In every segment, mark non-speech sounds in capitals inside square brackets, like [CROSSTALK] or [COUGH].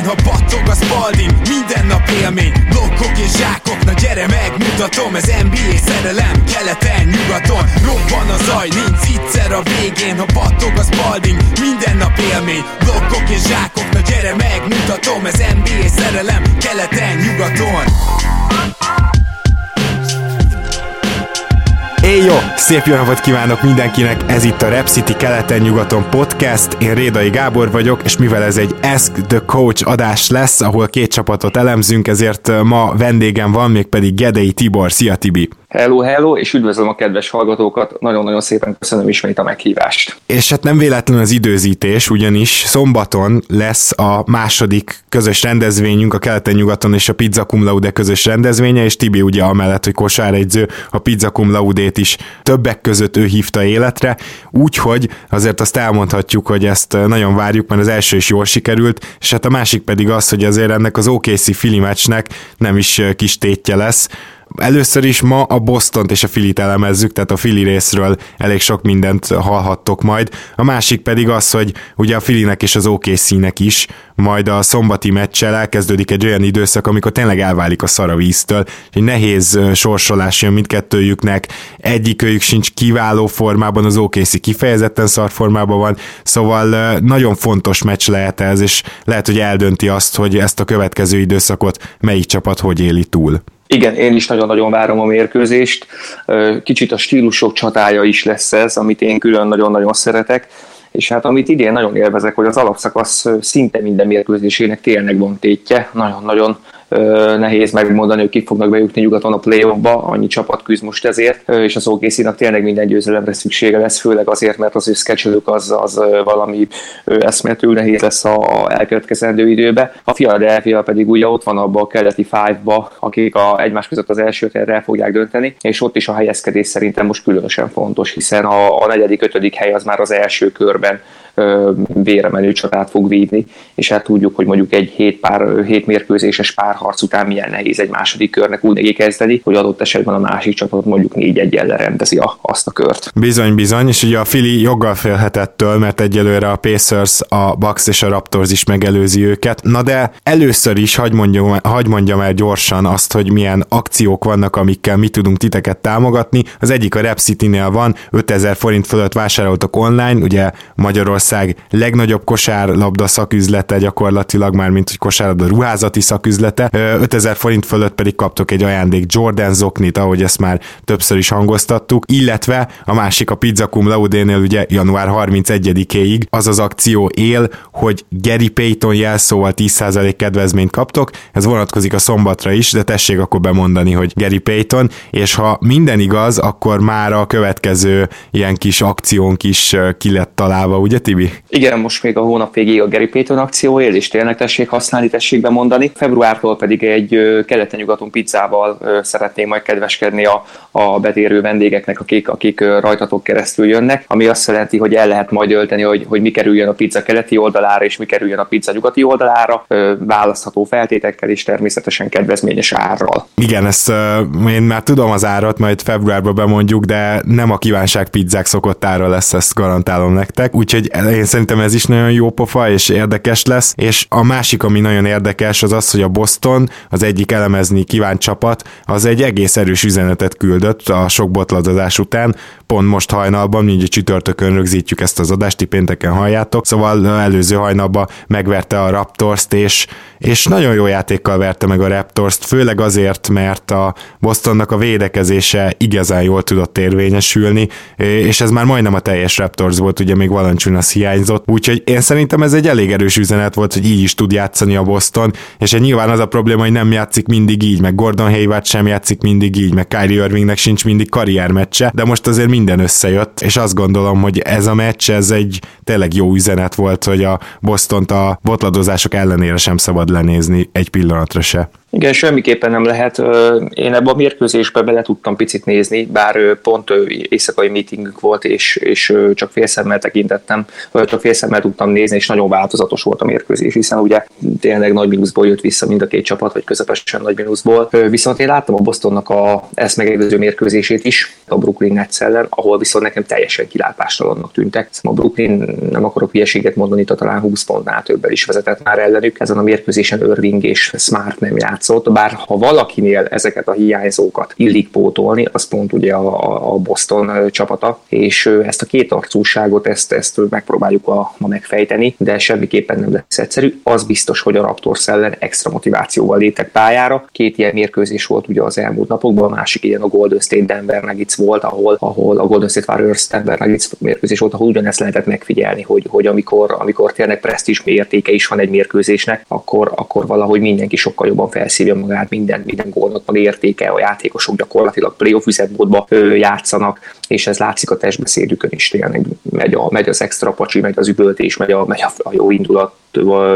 végén, ha battog a Spalding Minden nap élmény, blokkok és zsákok Na gyere megmutatom, ez NBA szerelem Keleten, nyugaton, robban a zaj Nincs egyszer a végén, ha battog a Spalding Minden nap élmény, blokkok és zsákok Na gyere megmutatom, ez NBA szerelem Keleten, nyugaton Éj! Szép jó napot kívánok mindenkinek! Ez itt a Rep City keleten-nyugaton podcast. Én Rédai Gábor vagyok, és mivel ez egy Ask the Coach adás lesz, ahol két csapatot elemzünk, ezért ma vendégem van, még pedig Gedei Tibor. Szia Tibi! Hello, hello, és üdvözlöm a kedves hallgatókat, nagyon-nagyon szépen köszönöm ismét a meghívást. És hát nem véletlen az időzítés, ugyanis szombaton lesz a második közös rendezvényünk, a keleten-nyugaton és a Pizza Cum Laude közös rendezvénye, és Tibi ugye amellett, hogy kosáregyző, a Pizza Cum Laude-t is többek között ő hívta életre, úgyhogy azért azt elmondhatjuk, hogy ezt nagyon várjuk, mert az első is jól sikerült, és hát a másik pedig az, hogy azért ennek az OKC Fili nem is kis tétje lesz, Először is ma a boston és a Filit elemezzük, tehát a Fili részről elég sok mindent hallhattok majd. A másik pedig az, hogy ugye a Filinek és az OKC-nek is majd a szombati meccsel elkezdődik egy olyan időszak, amikor tényleg elválik a szar a víztől, és egy nehéz sorsolás jön mindkettőjüknek, egyikőjük sincs kiváló formában, az OKC kifejezetten szar formában van, szóval nagyon fontos meccs lehet ez, és lehet, hogy eldönti azt, hogy ezt a következő időszakot melyik csapat hogy éli túl. Igen, én is nagyon-nagyon várom a mérkőzést. Kicsit a stílusok csatája is lesz ez, amit én külön nagyon-nagyon szeretek. És hát amit idén nagyon élvezek, hogy az alapszakasz szinte minden mérkőzésének tényleg van tétje. Nagyon-nagyon nehéz megmondani, hogy kik fognak bejutni nyugaton a playoffba, annyi csapat küzd most ezért, és az okc tényleg minden győzelemre szüksége lesz, főleg azért, mert az ő sketchelük az, az valami eszméletül nehéz lesz a elkövetkezendő időbe. A Philadelphia pedig ugye ott van abban a keleti five-ba, akik a, egymás között az első erre el fogják dönteni, és ott is a helyezkedés szerintem most különösen fontos, hiszen a, a negyedik, ötödik hely az már az első körben véremenő csatát fog vívni, és hát tudjuk, hogy mondjuk egy hét, pár, hét mérkőzéses párharc után milyen nehéz egy második körnek úgy neki kezdeni, hogy adott esetben a másik csapat mondjuk négy egy rendezi a, azt a kört. Bizony, bizony, és ugye a Fili joggal félhetettől, mert egyelőre a Pacers, a Bucks és a Raptors is megelőzi őket. Na de először is hagy mondjam, hagy mondjam el gyorsan azt, hogy milyen akciók vannak, amikkel mi tudunk titeket támogatni. Az egyik a Rep City-nél van, 5000 forint fölött vásároltak online, ugye Magyarország Magyarország legnagyobb kosárlabda szaküzlete gyakorlatilag, már mint hogy kosárlabda ruházati szaküzlete. 5000 forint fölött pedig kaptok egy ajándék Jordan zoknit, ahogy ezt már többször is hangoztattuk, illetve a másik a Pizza Cum Laude-nél ugye január 31-ig az az akció él, hogy Gary Payton jelszóval 10% kedvezményt kaptok, ez vonatkozik a szombatra is, de tessék akkor bemondani, hogy Gary Payton, és ha minden igaz, akkor már a következő ilyen kis akciónk is ki lett találva, ugye Tibi? Igen, most még a hónap végéig a Gary Payton akció él, és tényleg tessék használni, tessék bemondani. Februártól pedig egy keleten-nyugaton pizzával szeretném majd kedveskedni a, a betérő vendégeknek, akik, akik rajtatok keresztül jönnek, ami azt jelenti, hogy el lehet majd ölteni, hogy, hogy mi kerüljön a pizza keleti oldalára, és mi kerüljön a pizza nyugati oldalára, választható feltétekkel és természetesen kedvezményes árral. Igen, ezt én már tudom az árat, majd februárban bemondjuk, de nem a kívánság pizzák szokott ára lesz, ezt garantálom nektek. Úgyhogy én szerintem ez is nagyon jó pofa, és érdekes lesz, és a másik, ami nagyon érdekes, az az, hogy a Boston, az egyik elemezni kívánt csapat, az egy egész erős üzenetet küldött a sok botladozás után, pont most hajnalban, a csütörtökön rögzítjük ezt az adást, ti pénteken halljátok, szóval előző hajnalban megverte a Raptors-t, és, és nagyon jó játékkal verte meg a Raptors-t, főleg azért, mert a Bostonnak a védekezése igazán jól tudott érvényesülni, és ez már majdnem a teljes Raptors volt, ugye még Valanciunas hiányzott, úgyhogy én szerintem ez egy elég erős üzenet volt, hogy így is tud játszani a Boston, és nyilván az a probléma, hogy nem játszik mindig így, meg Gordon Hayward sem játszik mindig így, meg Kyrie Irvingnek sincs mindig karriermeccse, de most azért minden összejött, és azt gondolom, hogy ez a meccs, ez egy tényleg jó üzenet volt, hogy a Boston a botladozások ellenére sem szabad lenézni egy pillanatra se. Igen, semmiképpen nem lehet. Én ebben a mérkőzésbe bele tudtam picit nézni, bár pont éjszakai meetingünk volt, és, és csak félszemmel tekintettem, csak félszemmel tudtam nézni, és nagyon változatos volt a mérkőzés, hiszen ugye tényleg nagy mínuszból jött vissza mind a két csapat, vagy közepesen nagy mínuszból. Viszont én láttam a Bostonnak a ezt megelőző mérkőzését is, a Brooklyn Nets ellen, ahol viszont nekem teljesen kilátástalannak tűntek. A Brooklyn, nem akarok hülyeséget mondani, talán 20 pontnál többel is vezetett már ellenük. Ezen a mérkőzésen Irving és Smart nem járt játszott, bár ha valakinél ezeket a hiányzókat illik pótolni, az pont ugye a, a Boston csapata, és ezt a két arcúságot, ezt, ezt megpróbáljuk a, ma megfejteni, de semmiképpen nem lesz egyszerű. Az biztos, hogy a Raptors ellen extra motivációval léptek pályára. Két ilyen mérkőzés volt ugye az elmúlt napokban, a másik ilyen a Golden State Denver Nuggets volt, ahol, ahol a Golden State Warriors Denver Nuggets mérkőzés volt, ahol ugyanezt lehetett megfigyelni, hogy, hogy amikor, amikor tényleg presztis értéke is van egy mérkőzésnek, akkor, akkor valahogy mindenki sokkal jobban fel felszívja magát, minden, minden gólnak van értéke, a játékosok gyakorlatilag playoff üzletmódba játszanak, és ez látszik a testbeszédükön is tényleg, megy, a, megy az extra pacsi, megy az üvöltés, megy a, megy a jó indulat,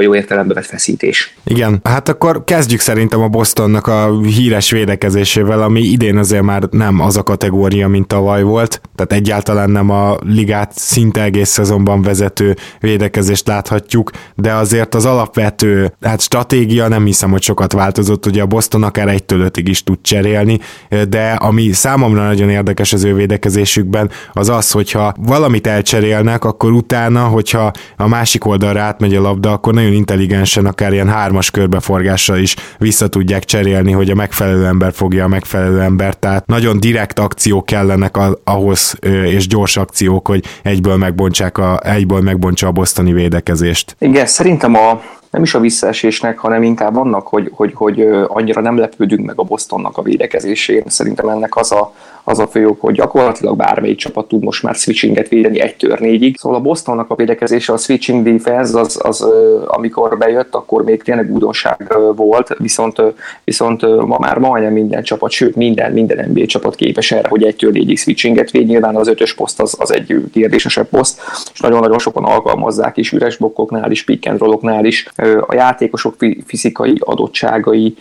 jó értelembe vett feszítés. Igen, hát akkor kezdjük szerintem a Bostonnak a híres védekezésével, ami idén azért már nem az a kategória, mint tavaly volt, tehát egyáltalán nem a ligát szinte egész szezonban vezető védekezést láthatjuk, de azért az alapvető hát stratégia nem hiszem, hogy sokat változott, ugye a Boston akár egytől ötig is tud cserélni, de ami számomra nagyon érdekes az ő védekezésükben, az az, hogyha valamit elcserélnek, akkor utána, hogyha a másik oldalra átmegy a labda, akkor nagyon intelligensen, akár ilyen hármas körbeforgással is vissza tudják cserélni, hogy a megfelelő ember fogja a megfelelő embert, tehát nagyon direkt akciók kellenek ahhoz, és gyors akciók, hogy egyből megbontsák a, egyből megbontsa a bosztoni védekezést. Igen, szerintem a, nem is a visszaesésnek, hanem inkább annak, hogy, hogy, hogy annyira nem lepődünk meg a Bostonnak a védekezésén. Szerintem ennek az a, az a fő ok, hogy gyakorlatilag bármelyik csapat tud most már switchinget védeni egy tör négyig. Szóval a Bostonnak a védekezése, a switching defense, az, az amikor bejött, akkor még tényleg újdonság volt, viszont, viszont ma már majdnem minden csapat, sőt minden, minden NBA csapat képes erre, hogy egy tör négyig switchinget véd. Nyilván az ötös poszt az, az egy kérdésesebb poszt, és nagyon-nagyon sokan alkalmazzák is üres blokkoknál is, pick and is. A játékosok fizikai adottságai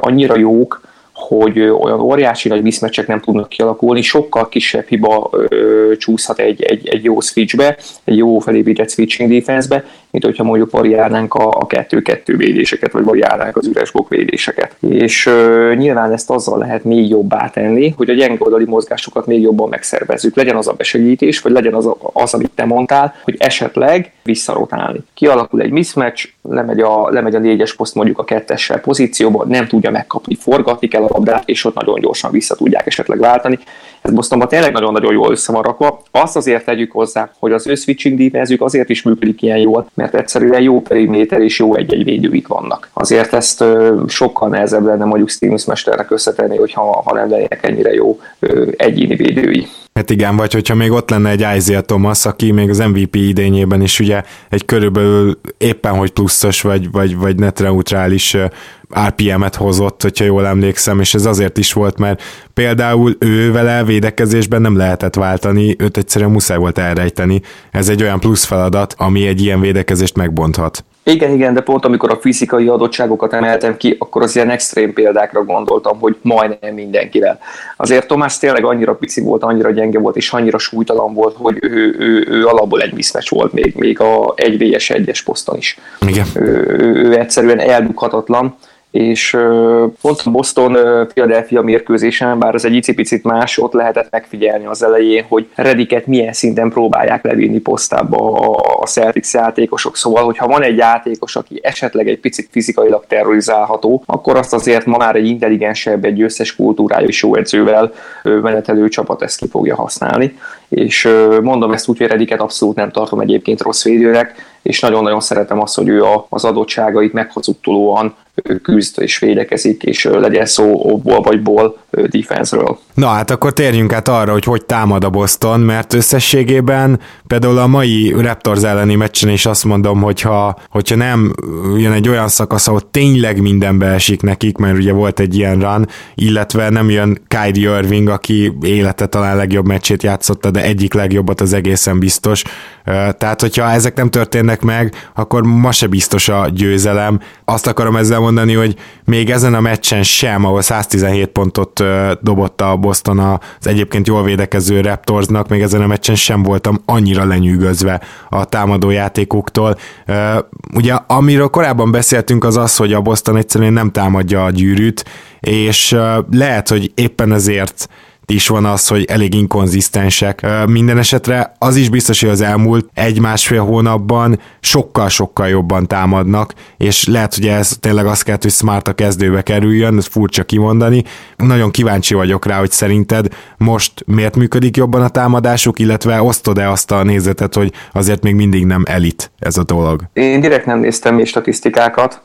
annyira jók, hogy olyan óriási nagy miszmecsek nem tudnak kialakulni, sokkal kisebb hiba ö, csúszhat egy, egy, egy jó switchbe, egy jó felépített switching defensebe, mint hogyha mondjuk variálnánk a, a kettő-kettő védéseket, vagy variálnánk az üres blokk védéseket. És ö, nyilván ezt azzal lehet még jobbá tenni, hogy a gyenge oldali mozgásokat még jobban megszervezzük. Legyen az a besegítés, vagy legyen az, a, az amit te mondtál, hogy esetleg visszarotálni. Kialakul egy mismatch, lemegy a, lemegy a négyes poszt mondjuk a kettessel pozícióba, nem tudja megkapni, forgatni kell a labdát, és ott nagyon gyorsan vissza tudják esetleg váltani. Ez Bostonban tényleg nagyon-nagyon jól össze van rakva. Azt azért tegyük hozzá, hogy az ő switching defense azért is működik ilyen jól, mert egyszerűen jó periméter és jó egy-egy védőik vannak. Azért ezt ö, sokkal nehezebb lenne mondjuk Stevens mesternek összetenni, hogyha ha nem lennének ennyire jó ö, egyéni védői. Hát igen, vagy hogyha még ott lenne egy Isaiah Thomas, aki még az MVP idényében is ugye egy körülbelül éppen hogy pluszos, vagy, vagy, vagy net neutrális RPM-et hozott, hogyha jól emlékszem, és ez azért is volt, mert például ő vele védekezésben nem lehetett váltani, őt egyszerűen muszáj volt elrejteni. Ez egy olyan plusz feladat, ami egy ilyen védekezést megbonthat. Igen, igen, de pont amikor a fizikai adottságokat emeltem ki, akkor az ilyen extrém példákra gondoltam, hogy majdnem mindenkivel. Azért Tomás tényleg annyira pici volt, annyira gyenge volt, és annyira súlytalan volt, hogy ő, ő, ő alapból egy mismatch volt még, még a 1 vs 1-es poszton is. Igen. Ő, ő, ő egyszerűen elbukhatatlan és pont a Boston-Philadelphia mérkőzésen, bár ez egy icipicit más, ott lehetett megfigyelni az elején, hogy Rediket milyen szinten próbálják levinni posztába a Celtics játékosok, szóval hogyha van egy játékos, aki esetleg egy picit fizikailag terrorizálható, akkor azt azért ma már egy intelligensebb, egy összes kultúrájú jó edzővel menetelő csapat ezt ki fogja használni. És mondom ezt úgy, hogy Rediket abszolút nem tartom egyébként rossz védőnek, és nagyon-nagyon szeretem azt, hogy ő az adottságait meghazudtolóan küzd és védekezik, és legyen szó obból vagy ból, defense-ről. Na hát akkor térjünk át arra, hogy hogy támad a Boston, mert összességében például a mai Raptors elleni meccsen is azt mondom, hogyha, hogyha nem jön egy olyan szakasz, ahol tényleg minden beesik nekik, mert ugye volt egy ilyen run, illetve nem jön Kyrie Irving, aki élete talán legjobb meccsét játszotta, de egyik legjobbat az egészen biztos. Tehát, hogyha ezek nem történnek meg, akkor ma se biztos a győzelem. Azt akarom ezzel mondani, hogy még ezen a meccsen sem, ahol 117 pontot dobott a Boston az egyébként jól védekező Raptorsnak, még ezen a meccsen sem voltam annyira lenyűgözve a támadó játékoktól. Ugye amiről korábban beszéltünk az az, hogy a Boston egyszerűen nem támadja a gyűrűt, és lehet, hogy éppen ezért is van az, hogy elég inkonzisztensek. Minden esetre az is biztos, hogy az elmúlt egy-másfél hónapban sokkal-sokkal jobban támadnak, és lehet, hogy ez tényleg azt kell, hogy Smart a kezdőbe kerüljön, ez furcsa kimondani. Nagyon kíváncsi vagyok rá, hogy szerinted most miért működik jobban a támadásuk, illetve osztod-e azt a nézetet, hogy azért még mindig nem elit ez a dolog? Én direkt nem néztem még statisztikákat,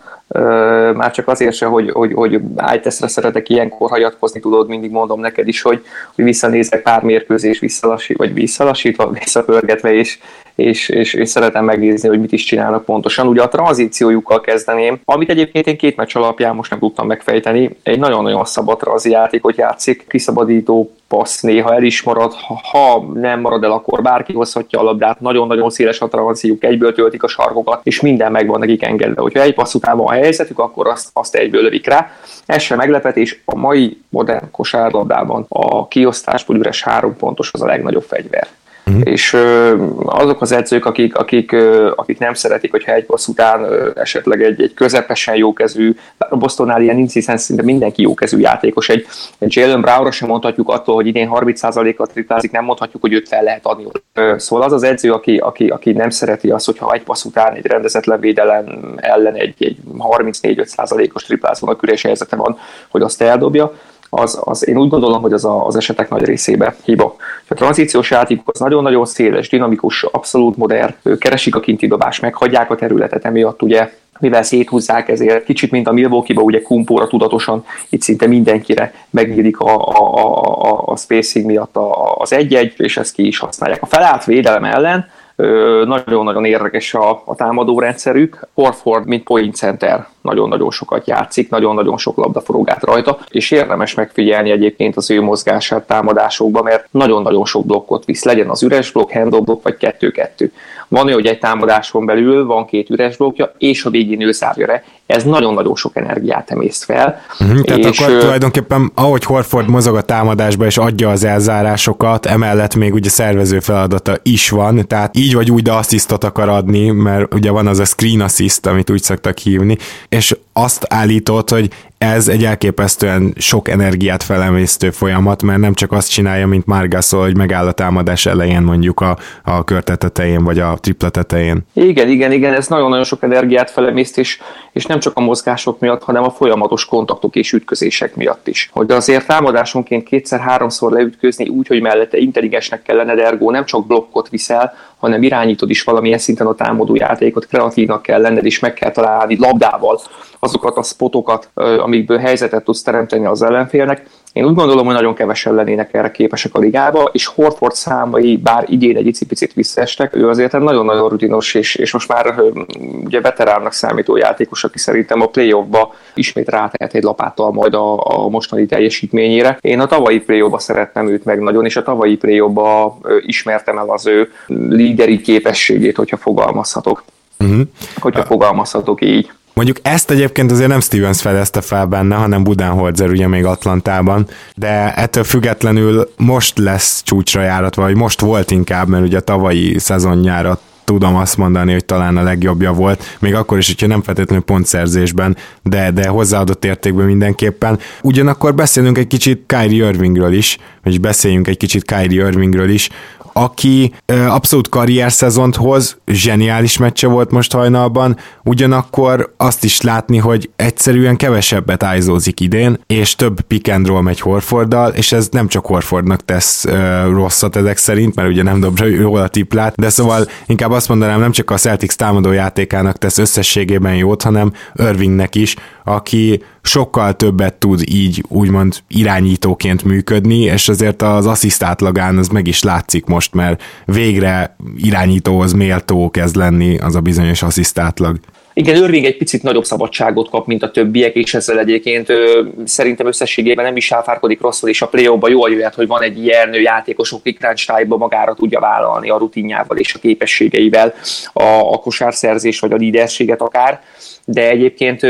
már csak azért se, hogy, hogy, hogy ájteszre szeretek ilyenkor hagyatkozni, tudod, mindig mondom neked is, hogy, hogy visszanézek pár mérkőzés visszalassít, vagy visszalassítva, visszapörgetve, és, és, és, és szeretem megnézni, hogy mit is csinálnak pontosan. Ugye a tranzíciójukkal kezdeném, amit egyébként én két meccs alapján most nem tudtam megfejteni. Egy nagyon-nagyon szabad tranzi játékot játszik, kiszabadító passz néha el is marad, ha, nem marad el, akkor bárki hozhatja a labdát, nagyon-nagyon széles a tranzíjuk, egyből töltik a sarkokat, és minden megvan nekik engedve. Hogyha egy passz után van a helyzetük, akkor azt, azt egyből lövik rá. Ez sem meglepetés, a mai modern kosárlabdában a kiosztásból üres három pontos az a legnagyobb fegyver. Uh-huh. És ö, azok az edzők, akik, akik, ö, akik nem szeretik, hogyha egy passz után ö, esetleg egy, egy közepesen jókezű, a Bostonnál ilyen nincs, hiszen szinte mindenki jókezű játékos. Egy, egy Jalen Brownra sem mondhatjuk attól, hogy idén 30%-at triplázik, nem mondhatjuk, hogy őt fel lehet adni. Ö, szóval az az edző, aki, aki, aki nem szereti azt, hogyha egy passz után egy rendezetlen védelem ellen egy, egy 34-5%-os triplázónak üres helyzete van, hogy azt eldobja, az, az én úgy gondolom, hogy az a, az esetek nagy részébe hiba. A tranzíciós játék az nagyon-nagyon széles, dinamikus, abszolút modern, keresik a kinti dobást, meghagyják a területet, emiatt ugye mivel széthúzzák, ezért kicsit, mint a Milwaukee-ba, ugye kumpóra tudatosan, itt szinte mindenkire megnyílik a, a, a, a spacing miatt az egy-egy, és ezt ki is használják. A felállt védelem ellen nagyon-nagyon érdekes a, a támadó rendszerük. Horford, mint point center, nagyon-nagyon sokat játszik, nagyon-nagyon sok labda forogát rajta, és érdemes megfigyelni egyébként az ő mozgását támadásokban, mert nagyon-nagyon sok blokkot visz, legyen az üres blokk, handle blokk, vagy kettő-kettő. Van olyan, hogy egy támadáson belül van két üres blokkja, és a végén ő zárja le. Ez nagyon-nagyon sok energiát emészt fel. Uh-huh, tehát és, akkor tulajdonképpen, ahogy Horford mozog a támadásba és adja az elzárásokat, emellett még ugye szervező feladata is van, tehát így vagy úgy, de asszisztot akar adni, mert ugye van az a screen assist, amit úgy szoktak hívni, és azt állított, hogy ez egy elképesztően sok energiát felemésztő folyamat, mert nem csak azt csinálja, mint Margasol, hogy megáll a támadás elején mondjuk a, a körte tetején, vagy a tripla tetején. Igen, igen, igen, ez nagyon-nagyon sok energiát felemészt, és, és nem csak a mozgások miatt, hanem a folyamatos kontaktok és ütközések miatt is. Hogy azért támadásonként kétszer-háromszor leütközni úgy, hogy mellette intelligensnek kell lenned, ergo nem csak blokkot viszel, hanem irányítod is valamilyen szinten a támadó játékot, kreatívnak kell lenned, és meg kell találni labdával azokat a spotokat, amikből helyzetet tudsz teremteni az ellenfélnek. Én úgy gondolom, hogy nagyon kevesen lennének erre képesek a ligába, és Horford számai, bár idén egy icipicit visszaestek, ő azért egy nagyon-nagyon rutinos, és, és most már ugye veteránnak számító játékos, aki szerintem a playoffba ismét rátehet egy lapáttal majd a, a mostani teljesítményére. Én a tavalyi playoffba szerettem őt meg nagyon, és a tavalyi playoffba ismertem el az ő líderi képességét, hogyha fogalmazhatok. Uh-huh. Hogyha fogalmazhatok így. Mondjuk ezt egyébként azért nem Stevens fedezte fel benne, hanem Budenholzer ugye még Atlantában, de ettől függetlenül most lesz csúcsra járat, vagy most volt inkább, mert ugye a tavalyi szezonjára tudom azt mondani, hogy talán a legjobbja volt, még akkor is, hogyha nem feltétlenül pontszerzésben, de, de hozzáadott értékben mindenképpen. Ugyanakkor beszélünk egy kicsit Kyrie Irvingről is, vagy beszéljünk egy kicsit Kyrie Irvingről is, aki abszolút karrier szezont hoz, zseniális meccse volt most hajnalban, ugyanakkor azt is látni, hogy egyszerűen kevesebbet ájzózik idén, és több pick and roll megy Horforddal, és ez nem csak Horfordnak tesz rosszat ezek szerint, mert ugye nem dobja jól a tiplát, de szóval inkább azt mondanám, nem csak a Celtics támadó játékának tesz összességében jót, hanem Irvingnek is, aki sokkal többet tud így úgymond irányítóként működni, és azért az assziszt átlagán az meg is látszik most, mert végre irányítóhoz méltó kezd lenni az a bizonyos assziszt átlag. Igen, Irving egy picit nagyobb szabadságot kap, mint a többiek, és ezzel egyébként ö, szerintem összességében nem is sáfárkodik rosszul, és a play ba jól jöhet, hogy van egy ilyen játékos, aki crunch magára tudja vállalni a rutinjával és a képességeivel a, a kosárszerzés vagy a líderséget akár de egyébként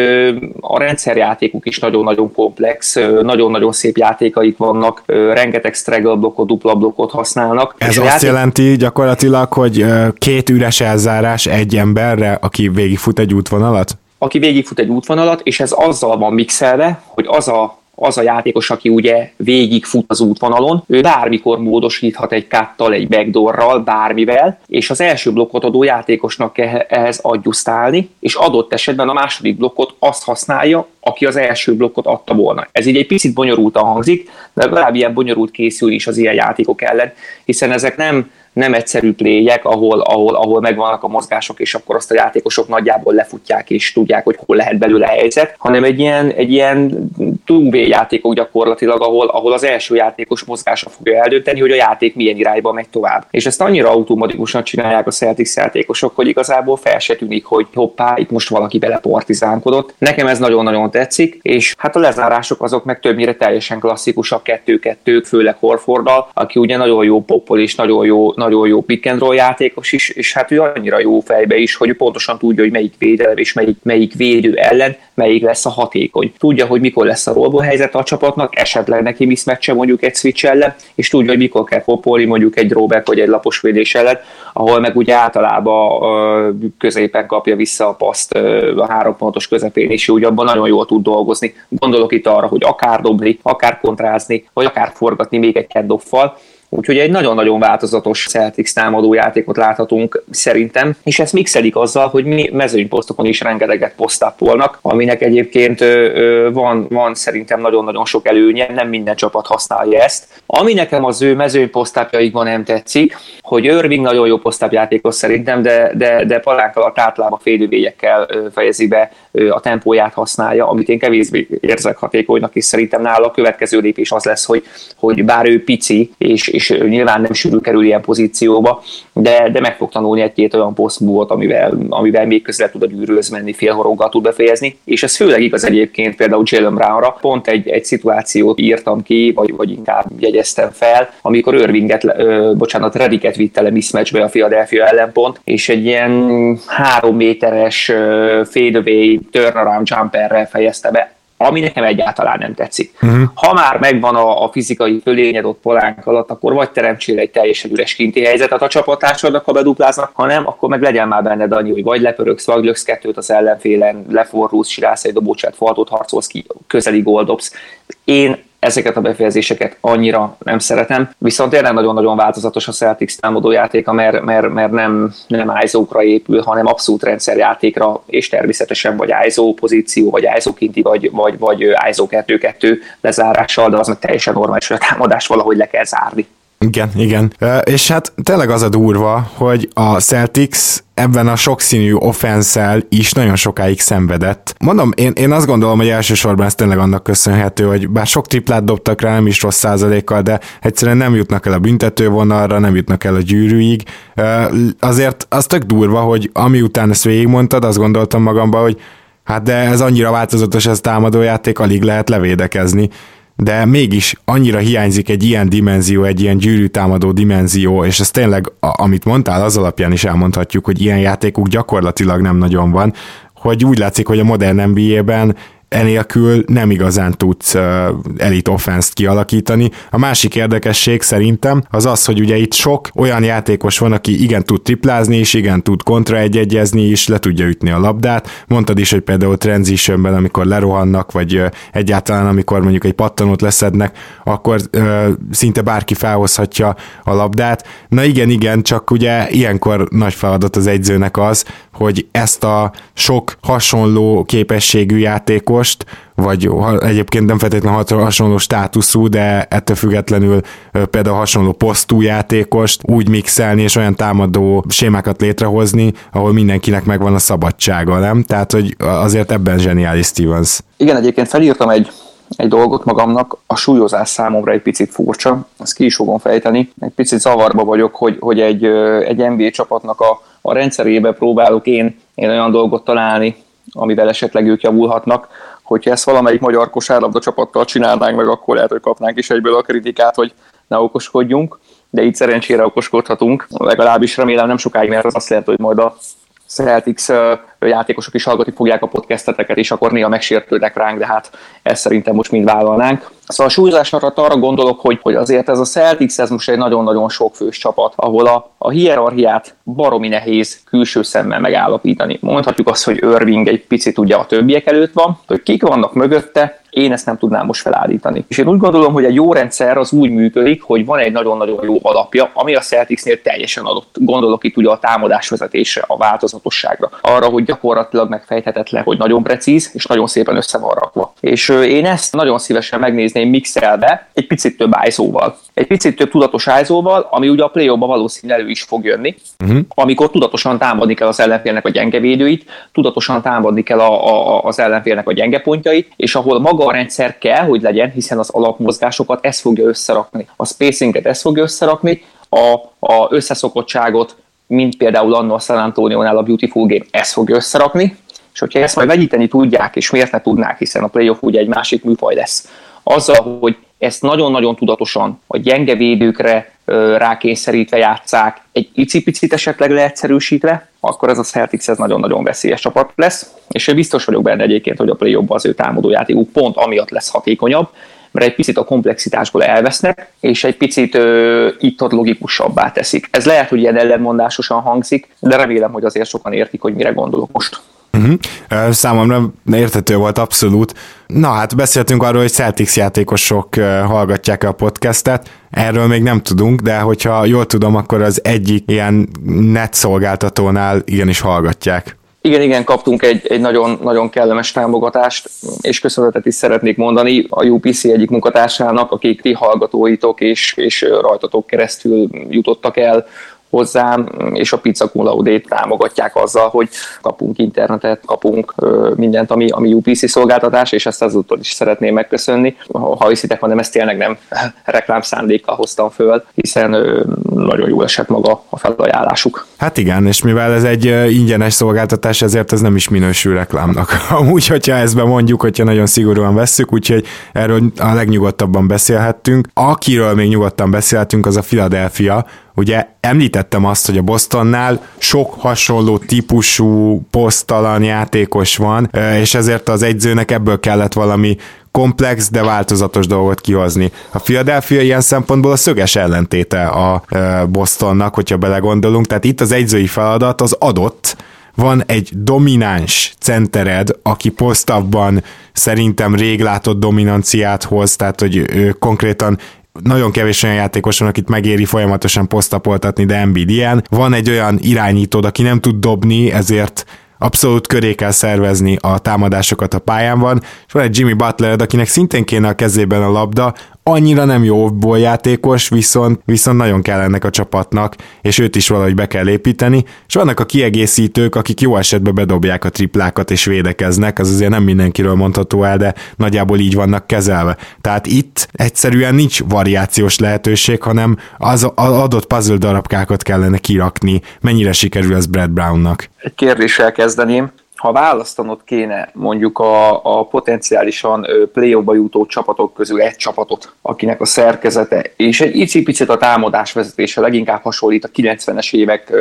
a rendszerjátékuk is nagyon-nagyon komplex, nagyon-nagyon szép játékaik vannak, rengeteg struggle blokkot, dupla blokkot használnak. Ez azt játék... jelenti gyakorlatilag, hogy két üres elzárás egy emberre, aki végigfut egy útvonalat? Aki végigfut egy útvonalat, és ez azzal van mixelve, hogy az a az a játékos, aki ugye végig fut az útvonalon, ő bármikor módosíthat egy káttal, egy backdoorral, bármivel, és az első blokkot adó játékosnak kell ehhez adjusztálni, és adott esetben a második blokkot azt használja, aki az első blokkot adta volna. Ez így egy picit bonyolultan hangzik, de legalább ilyen bonyolult készül is az ilyen játékok ellen, hiszen ezek nem nem egyszerű pléjek, ahol, ahol, ahol megvannak a mozgások, és akkor azt a játékosok nagyjából lefutják, és tudják, hogy hol lehet belőle helyzet, hanem egy ilyen, egy ilyen 2 játékok gyakorlatilag, ahol, ahol az első játékos mozgása fogja eldönteni, hogy a játék milyen irányba megy tovább. És ezt annyira automatikusan csinálják a Celtics játékosok, hogy igazából fel se tűnik, hogy hoppá, itt most valaki belepartizánkodott. Nekem ez nagyon-nagyon tetszik, és hát a lezárások azok meg többnyire teljesen klasszikusak, kettő-kettők, főleg Horforddal, aki ugye nagyon jó poppol és nagyon jó, nagyon jó pick and roll játékos is, és hát ő annyira jó fejbe is, hogy pontosan tudja, hogy melyik védelem és melyik, melyik védő ellen melyik lesz a hatékony. Tudja, hogy mikor lesz a rollból helyzet a csapatnak, esetleg neki mismatch mondjuk egy switch ellen, és tudja, hogy mikor kell popolni mondjuk egy drawback vagy egy lapos védés ellen, ahol meg ugye általában középen kapja vissza a paszt a három pontos közepén, és úgy abban nagyon jól tud dolgozni. Gondolok itt arra, hogy akár dobni, akár kontrázni, vagy akár forgatni még egy keddoffal, Úgyhogy egy nagyon-nagyon változatos Celtics támadó játékot láthatunk szerintem, és ezt mixelik azzal, hogy mi mezőnyposztokon is rengeteget posztápolnak, aminek egyébként van, van szerintem nagyon-nagyon sok előnye, nem minden csapat használja ezt. Ami nekem az ő mezőnyposztápjaikban nem tetszik, hogy Irving nagyon jó posztápjátékos szerintem, de, de, de palánk alatt általában félővélyekkel fejezi be a tempóját használja, amit én kevésbé érzek hatékonynak, és szerintem nála a következő lépés az lesz, hogy, hogy bár ő pici, és, és nyilván nem sűrű kerül ilyen pozícióba, de, de meg fog tanulni egy-két olyan posztmúvot, amivel, amivel még közel tud a gyűrűhöz menni, félhoroggal tud befejezni, és ez főleg igaz egyébként például Jalen Brownra. Pont egy, egy szituációt írtam ki, vagy, vagy inkább jegyeztem fel, amikor Irvinget, ö, bocsánat, Rediket vitte le mismatchbe a Philadelphia ellenpont, és egy ilyen három méteres fadeaway turnaround jumperrel fejezte be ami nekem egyáltalán nem tetszik. Uh-huh. Ha már megvan a, a fizikai fölényed ott polánk alatt, akkor vagy teremtsél egy teljesen üres kinti helyzetet a csapattársadnak, ha bedupláznak, ha nem, akkor meg legyen már benned annyi, hogy vagy lepörögsz, vagy löksz kettőt az ellenfélen, leforrulsz, sirálsz egy dobócsát, faltot harcolsz ki, közeli goldobsz. Én ezeket a befejezéseket annyira nem szeretem, viszont tényleg nagyon-nagyon változatos a Celtics támadójátéka, mert, mert, mert nem, nem iso épül, hanem abszolút rendszerjátékra, és természetesen vagy ISO pozíció, vagy ISO kinti, vagy, vagy, vagy ISO 2-2 lezárással, de az meg teljesen normális, hogy a támadás valahogy le kell zárni. Igen, igen. És hát tényleg az a durva, hogy a Celtics ebben a sokszínű offenszel is nagyon sokáig szenvedett. Mondom, én, én azt gondolom, hogy elsősorban ez tényleg annak köszönhető, hogy bár sok triplát dobtak rá, nem is rossz százalékkal, de egyszerűen nem jutnak el a büntetővonalra, nem jutnak el a gyűrűig. Azért az tök durva, hogy ami után ezt végigmondtad, azt gondoltam magamban, hogy hát de ez annyira változatos ez támadójáték, alig lehet levédekezni de mégis annyira hiányzik egy ilyen dimenzió, egy ilyen gyűrűtámadó dimenzió, és ez tényleg, amit mondtál, az alapján is elmondhatjuk, hogy ilyen játékuk gyakorlatilag nem nagyon van, hogy úgy látszik, hogy a modern NBA-ben enélkül nem igazán tudsz elit offenszt kialakítani. A másik érdekesség szerintem az az, hogy ugye itt sok olyan játékos van, aki igen tud triplázni is, igen tud kontraegyegyezni is, le tudja ütni a labdát. Mondtad is, hogy például transitionben, amikor lerohannak, vagy egyáltalán amikor mondjuk egy pattanót leszednek, akkor uh, szinte bárki felhozhatja a labdát. Na igen, igen, csak ugye ilyenkor nagy feladat az egyzőnek az, hogy ezt a sok hasonló képességű játékos játékost, vagy egyébként nem feltétlenül hasonló státuszú, de ettől függetlenül például hasonló posztú játékost úgy mixelni és olyan támadó sémákat létrehozni, ahol mindenkinek megvan a szabadsága, nem? Tehát, hogy azért ebben zseniális Stevens. Igen, egyébként felírtam egy egy dolgot magamnak, a súlyozás számomra egy picit furcsa, ezt ki is fogom fejteni. Egy picit zavarba vagyok, hogy, hogy egy, egy NBA csapatnak a, a rendszerébe próbálok én, én olyan dolgot találni, amivel esetleg ők javulhatnak. Hogyha ezt valamelyik magyar kosárlabda csapattal csinálnánk meg, akkor lehet, hogy kapnánk is egyből a kritikát, hogy ne okoskodjunk, de itt szerencsére okoskodhatunk. Legalábbis remélem nem sokáig, mert az azt jelenti, hogy majd a Celtics játékosok is hallgatni fogják a podcasteteket, és akkor néha megsértődnek ránk, de hát ezt szerintem most mind vállalnánk. Szóval a súlyzásra arra gondolok, hogy, hogy azért ez a Celtics ez most egy nagyon-nagyon sokfős csapat, ahol a, a hierarchiát baromi nehéz külső szemmel megállapítani. Mondhatjuk azt, hogy Irving egy picit ugye a többiek előtt van, hogy kik vannak mögötte, én ezt nem tudnám most felállítani. És én úgy gondolom, hogy egy jó rendszer az úgy működik, hogy van egy nagyon-nagyon jó alapja, ami a Celticsnél teljesen adott. Gondolok itt ugye a támadás vezetésre, a változatosságra, arra, hogy gyakorlatilag megfejthetetlen, hogy nagyon precíz, és nagyon szépen össze van rakva. És én ezt nagyon szívesen megnézném mixelve, egy picit több ISO-val. Egy picit több tudatos iso ami ugye a play valószínűleg elő is fog jönni, uh-huh. amikor tudatosan támadni kell az ellenfélnek a gyenge védőit, tudatosan támadni kell a, a, az ellenfélnek a gyenge pontjait, és ahol maga rendszer kell, hogy legyen, hiszen az alapmozgásokat ez fogja összerakni, a spacinget ez fogja összerakni, a, a összeszokottságot, mint például anno a San Antonio-nál a Beautiful Game, ezt fogja összerakni, és hogyha ezt majd vegyíteni tudják, és miért ne tudnák, hiszen a playoff ugye egy másik műfaj lesz, azzal, hogy ezt nagyon-nagyon tudatosan a gyenge védőkre rákényszerítve játszák, egy icipicit esetleg leegyszerűsítve, akkor ez a Celtics ez nagyon-nagyon veszélyes csapat lesz, és én biztos vagyok benne egyébként, hogy a play az ő támadójátékuk pont amiatt lesz hatékonyabb, mert egy picit a komplexitásból elvesznek, és egy picit itt-ott logikusabbá teszik. Ez lehet, hogy ilyen ellenmondásosan hangzik, de remélem, hogy azért sokan értik, hogy mire gondolok most. Uh-huh. Számomra értető volt abszolút. Na hát beszéltünk arról, hogy Celtics játékosok hallgatják a podcastet, erről még nem tudunk, de hogyha jól tudom, akkor az egyik ilyen net szolgáltatónál igenis hallgatják. Igen, igen, kaptunk egy, egy nagyon, nagyon kellemes támogatást, és köszönetet is szeretnék mondani a UPC egyik munkatársának, akik ti hallgatóitok és, és rajtatok keresztül jutottak el hozzám, és a Pizza Cum támogatják azzal, hogy kapunk internetet, kapunk mindent, ami, ami UPC szolgáltatás, és ezt azúttal is szeretném megköszönni. Ha hiszitek, hanem ezt tényleg nem [LAUGHS] reklám szándékkal hoztam föl, hiszen nagyon jól esett maga a felajánlásuk. Hát igen, és mivel ez egy ingyenes szolgáltatás, ezért ez nem is minősül reklámnak. [LAUGHS] Amúgy, hogyha ezt mondjuk, hogyha nagyon szigorúan vesszük, úgyhogy erről a legnyugodtabban beszélhettünk. Akiről még nyugodtan beszélhetünk, az a Philadelphia, Ugye említettem azt, hogy a Bostonnál sok hasonló típusú posztalan játékos van, és ezért az egyzőnek ebből kellett valami komplex, de változatos dolgot kihozni. A Philadelphia ilyen szempontból a szöges ellentéte a Bostonnak, hogyha belegondolunk, tehát itt az egyzői feladat az adott, van egy domináns centered, aki posztabban szerintem rég látott dominanciát hoz, tehát hogy konkrétan nagyon kevés olyan játékos van, akit megéri folyamatosan posztapoltatni, de Embiid ilyen. Van egy olyan irányítód, aki nem tud dobni, ezért abszolút köré kell szervezni a támadásokat a pályán van, és van egy Jimmy Butler, akinek szintén kéne a kezében a labda, annyira nem jó játékos, viszont, viszont nagyon kell ennek a csapatnak, és őt is valahogy be kell építeni, és vannak a kiegészítők, akik jó esetben bedobják a triplákat és védekeznek, az azért nem mindenkiről mondható el, de nagyjából így vannak kezelve. Tehát itt egyszerűen nincs variációs lehetőség, hanem az, az adott puzzle darabkákat kellene kirakni. Mennyire sikerül ez Brad Brownnak? Egy kérdéssel kezdeném ha választanod kéne mondjuk a, a potenciálisan play ba jutó csapatok közül egy csapatot, akinek a szerkezete és egy icipicit a támadás vezetése leginkább hasonlít a 90-es évek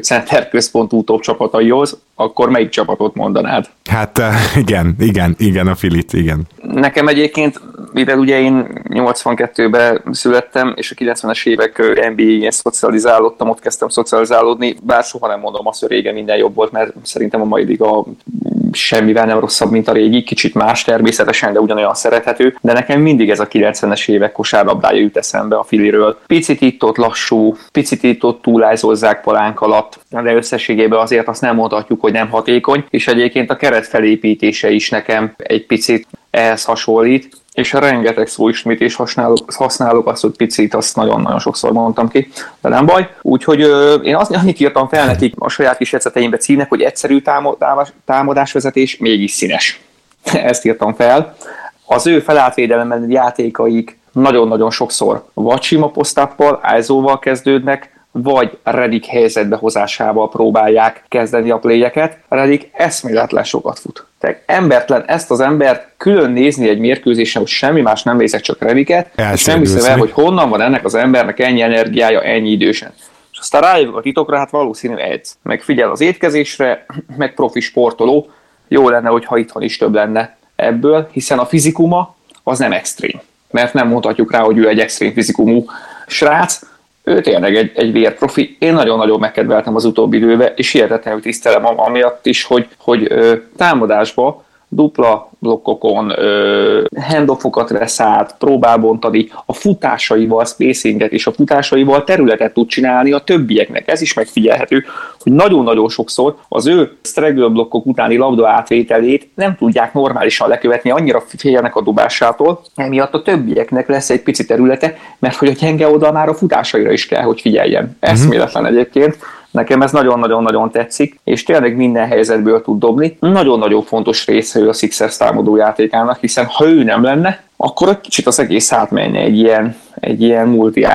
center központú top csapataihoz, akkor melyik csapatot mondanád? Hát igen, igen, igen, a Filit, igen. Nekem egyébként, mivel ugye én 82-ben születtem, és a 90-es évek NBA-én szocializálódtam, ott kezdtem szocializálódni, bár soha nem mondom azt, hogy régen minden jobb volt, mert szerintem a mai liga semmivel nem rosszabb, mint a régi, kicsit más természetesen, de ugyanolyan szerethető, de nekem mindig ez a 90-es évek kosárlabdája jut eszembe a filiről. Picit itt ott lassú, picit itt ott túlájzozzák palánk alatt, de összességében azért azt nem mondhatjuk, hogy nem hatékony, és egyébként a keret felépítése is nekem egy picit ehhez hasonlít és rengeteg szóismét használok, használok azt, hogy picit, azt nagyon-nagyon sokszor mondtam ki, de nem baj. Úgyhogy ö, én azt annyit írtam fel nekik a saját kis jegyzeteimbe címnek, hogy egyszerű támadásvezetés, mégis színes. [LAUGHS] Ezt írtam fel. Az ő felátvédelemben játékaik nagyon-nagyon sokszor vagy sima posztappal, ájzóval kezdődnek, vagy Redik helyzetbe hozásával próbálják kezdeni a pléjeket. Redik eszméletlen sokat fut. Tehát embertlen ezt az embert külön nézni egy mérkőzésen, hogy semmi más nem nézek, csak Rediket, és nem hiszem el, hogy honnan van ennek az embernek ennyi energiája ennyi idősen. És aztán rájövök a titokra, hát valószínű edz. Meg figyel az étkezésre, [CLEARS THROAT] meg profi sportoló. Jó lenne, hogyha itthon is több lenne ebből, hiszen a fizikuma az nem extrém. Mert nem mondhatjuk rá, hogy ő egy extrém fizikumú srác, ő tényleg egy, egy vérprofi. Én nagyon-nagyon megkedveltem az utóbbi időben, és hihetetlenül tisztelem amiatt is, hogy, hogy ö, támadásba dupla blokkokon, handoffokat vesz át, próbál bontani, a futásaival spacinget és a futásaival területet tud csinálni a többieknek. Ez is megfigyelhető, hogy nagyon-nagyon sokszor az ő straggle blokkok utáni labda átvételét nem tudják normálisan lekövetni, annyira félnek a dobásától, emiatt a többieknek lesz egy pici területe, mert hogy a gyenge oldal a futásaira is kell, hogy figyeljen. Mhm. Eszméletlen egyébként Nekem ez nagyon-nagyon-nagyon tetszik, és tényleg minden helyzetből tud dobni. Nagyon-nagyon fontos része ő a Sixers támadó játékának, hiszen ha ő nem lenne, akkor egy kicsit az egész átmenne egy ilyen, egy ilyen multi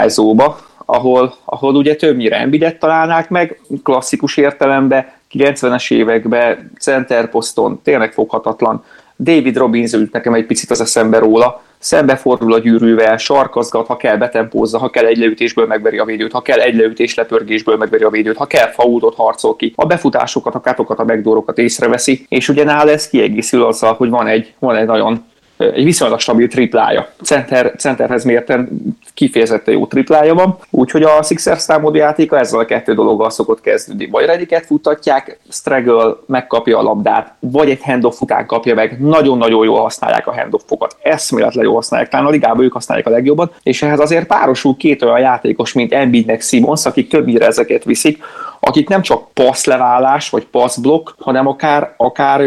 ahol, ahol ugye többnyire Embidet találnák meg, klasszikus értelemben, 90-es években center poszton tényleg foghatatlan. David Robbins ült nekem egy picit az eszembe róla, szembefordul a gyűrűvel, sarkazgat, ha kell betempózza, ha kell egy leütésből megveri a védőt, ha kell egy leütés lepörgésből megveri a védőt, ha kell faúdot harcol ki, a befutásokat, a kátokat, a megdórokat észreveszi, és ugye nála ez kiegészül azzal, hogy van egy, van egy nagyon egy viszonylag stabil triplája. Center, centerhez mérten kifejezetten jó triplája van, úgyhogy a Sixers támadó játéka ezzel a kettő dologgal szokott kezdődni. Vagy Rediket futtatják, Straggle megkapja a labdát, vagy egy handoff után kapja meg, nagyon-nagyon jól használják a handoffokat, eszméletlen jól használják, talán a ligában ők használják a legjobban, és ehhez azért párosul két olyan játékos, mint Embiid meg Simons, akik többnyire ezeket viszik, akik nem csak passzleválás vagy passzblokk, hanem akár, akár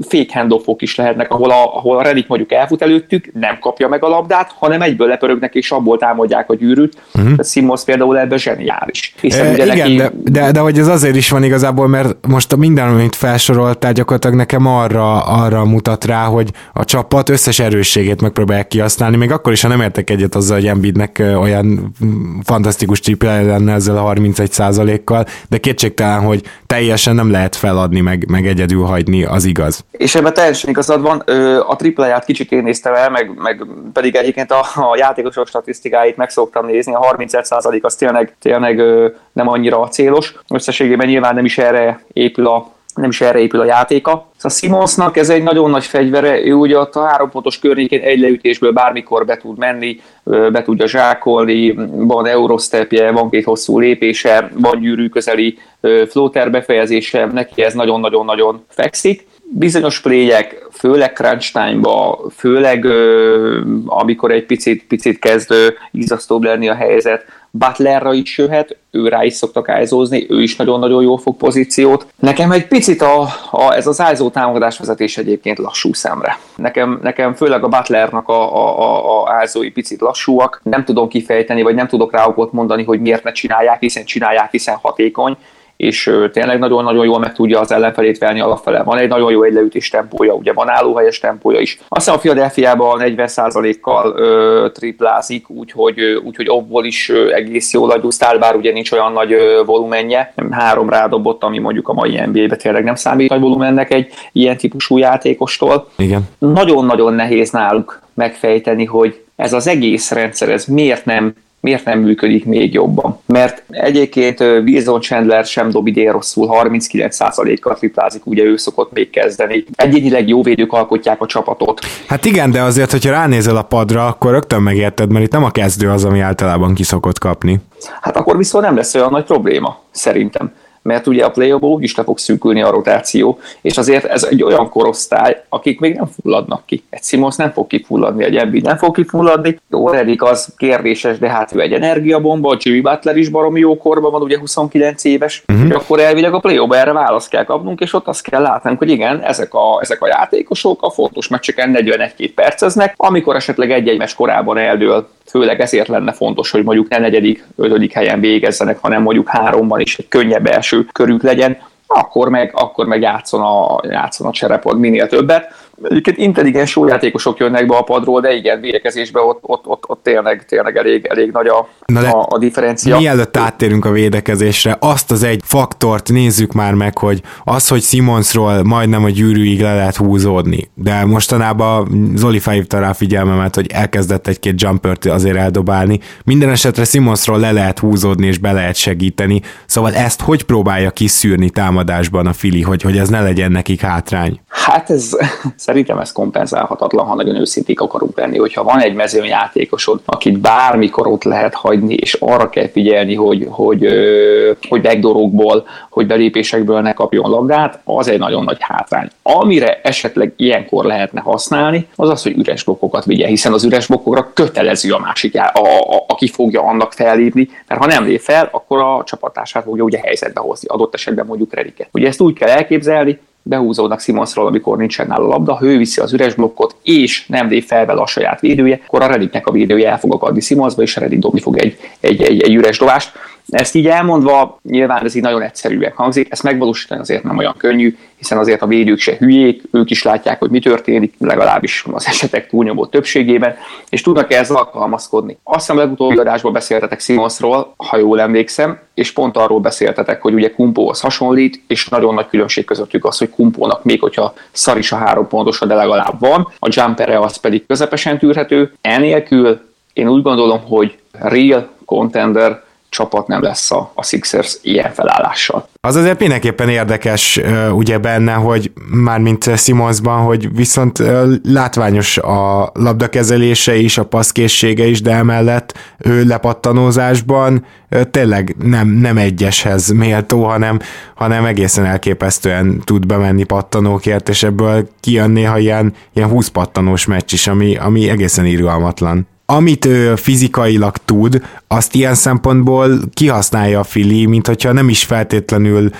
fake handoffok is lehetnek, ahol a, ahol a Redik mondjuk elfut előttük, nem kapja meg a labdát, hanem egyből lepörögnek és abból támadják a gyűrűt. Uh-huh. Simons például ebben zseniális. Hiszen e, ugye igen, neki... de, de, de, hogy ez azért is van igazából, mert most a minden, amit felsoroltál, gyakorlatilag nekem arra, arra mutat rá, hogy a csapat összes erősségét megpróbálják kihasználni, még akkor is, ha nem értek egyet azzal, hogy Embiidnek olyan fantasztikus triple lenne ezzel a 31 kal de kétségtelen, hogy teljesen nem lehet feladni, meg, meg egyedül hagyni, az igaz. És ebben teljesen igazad van, a tripláját kicsit én néztem el, meg, meg pedig egyébként a, a játékosok statisztikáit meg szoktam nézni, a 31% az tényleg, tényleg nem annyira célos. Összességében nyilván nem is erre épül a nem is erre épül a játéka. Szóval Simonsnak ez egy nagyon nagy fegyvere, ő ugye a három pontos környékén egy leütésből bármikor be tud menni, be tudja zsákolni, van eurostepje, van két hosszú lépése, van gyűrű közeli floater befejezése, neki ez nagyon-nagyon-nagyon fekszik. Bizonyos pléjek, főleg crunch time-ba, főleg amikor egy picit, picit kezd izasztóbb lenni a helyzet, Butlerra is jöhet, ő rá is szoktak ájzózni, ő is nagyon-nagyon jól fog pozíciót. Nekem egy picit a, a, ez az ájzó támadás vezetés egyébként lassú szemre. Nekem, nekem főleg a Butlernak a, a, a, a ájzói picit lassúak, nem tudom kifejteni, vagy nem tudok rá okot mondani, hogy miért ne csinálják, hiszen csinálják, hiszen hatékony és tényleg nagyon-nagyon jól meg tudja az ellenfelét verni alapfele. Van egy nagyon jó egyleütés tempója, ugye van állóhelyes tempója is. Azt hiszem a Philadelphia-ban 40%-kal ö, triplázik, úgyhogy, úgyhogy abból is ö, egész jól agyusztál, bár ugye nincs olyan nagy ö, volumenje. Három rádobott, ami mondjuk a mai NBA-be tényleg nem számít nagy volumennek egy ilyen típusú játékostól. Igen. Nagyon-nagyon nehéz náluk megfejteni, hogy ez az egész rendszer, ez miért nem miért nem működik még jobban. Mert egyébként Wilson Chandler sem dob idén rosszul, 39%-kal triplázik, ugye ő szokott még kezdeni. Egyénileg jó védők alkotják a csapatot. Hát igen, de azért, hogyha ránézel a padra, akkor rögtön megérted, mert itt nem a kezdő az, ami általában kiszokott kapni. Hát akkor viszont nem lesz olyan nagy probléma, szerintem mert ugye a play úgyis le fog szűkülni a rotáció, és azért ez egy olyan korosztály, akik még nem fulladnak ki. Egy Simons nem fog kifulladni, egy Embiid nem fog kifulladni, jó, Redik az kérdéses, de hát ő egy energiabomba, a Jimmy Butler is baromi jó korban van, ugye 29 éves, uh-huh. és akkor elvileg a play erre választ kell kapnunk, és ott azt kell látnunk, hogy igen, ezek a, ezek a játékosok a fontos meccseken 41-2 perceznek, amikor esetleg egy-egy meccs korábban eldől, főleg ezért lenne fontos, hogy mondjuk ne negyedik, ötödik helyen végezzenek, hanem mondjuk háromban is egy könnyebb első körük legyen, akkor meg, akkor meg játszon a, játszon a cserepod minél többet. Egyébként intelligens jó játékosok jönnek be a padról, de igen, védekezésben ott, ott, ott, ott tényleg, tényleg elég, elég nagy a, a, a differencia. Mielőtt áttérünk a védekezésre, azt az egy faktort nézzük már meg, hogy az, hogy Simonsról majdnem a gyűrűig le lehet húzódni, de mostanában Zoli felhívta rá a figyelmemet, hogy elkezdett egy-két jumpert azért eldobálni. Minden esetre Simonsról le lehet húzódni és be lehet segíteni, szóval ezt hogy próbálja kiszűrni támadásban a Fili, hogy, hogy ez ne legyen nekik hátrány? Hát ez szerintem ez kompenzálhatatlan, ha nagyon őszinték akarunk lenni, hogyha van egy mezőnyjátékosod, akit bármikor ott lehet hagyni, és arra kell figyelni, hogy, hogy, hogy backdoorokból, hogy belépésekből ne kapjon labdát, az egy nagyon nagy hátrány. Amire esetleg ilyenkor lehetne használni, az az, hogy üres blokkokat vigye, hiszen az üres blokkokra kötelező a másik, a, a, aki fogja annak fellépni, mert ha nem lép fel, akkor a csapatását fogja ugye helyzetbe hozni, adott esetben mondjuk Rediket. Ugye ezt úgy kell elképzelni, behúzódnak Simonsról, amikor nincsen nála labda, ha ő viszi az üres blokkot, és nem lép fel vele a saját védője, akkor a Rediknek a védője el fog akadni Simonsba, és Redik dobni fog egy, egy, egy, egy üres dobást. Ezt így elmondva, nyilván ez így nagyon egyszerűen hangzik, ezt megvalósítani azért nem olyan könnyű, hiszen azért a védők se hülyék, ők is látják, hogy mi történik, legalábbis az esetek túlnyomó többségében, és tudnak ehhez alkalmazkodni. Azt hiszem, legutóbbi adásban beszéltetek Simonsról, ha jól emlékszem, és pont arról beszéltetek, hogy ugye Kumpóhoz hasonlít, és nagyon nagy különbség közöttük az, hogy Kumpónak még hogyha szar is a három pontosa, de legalább van, a jumpere az pedig közepesen tűrhető. Enélkül én úgy gondolom, hogy real contender csapat nem lesz a, a Sixers ilyen felállással. Az azért mindenképpen érdekes ugye benne, hogy már mint Simonsban, hogy viszont látványos a labdakezelése is, a passzkészsége is, de emellett ő lepattanózásban tényleg nem, nem egyeshez méltó, hanem, hanem egészen elképesztően tud bemenni pattanókért, és ebből kijön néha ilyen, ilyen 20 pattanós meccs is, ami, ami egészen irgalmatlan amit ő fizikailag tud, azt ilyen szempontból kihasználja a Fili, mint hogyha nem is feltétlenül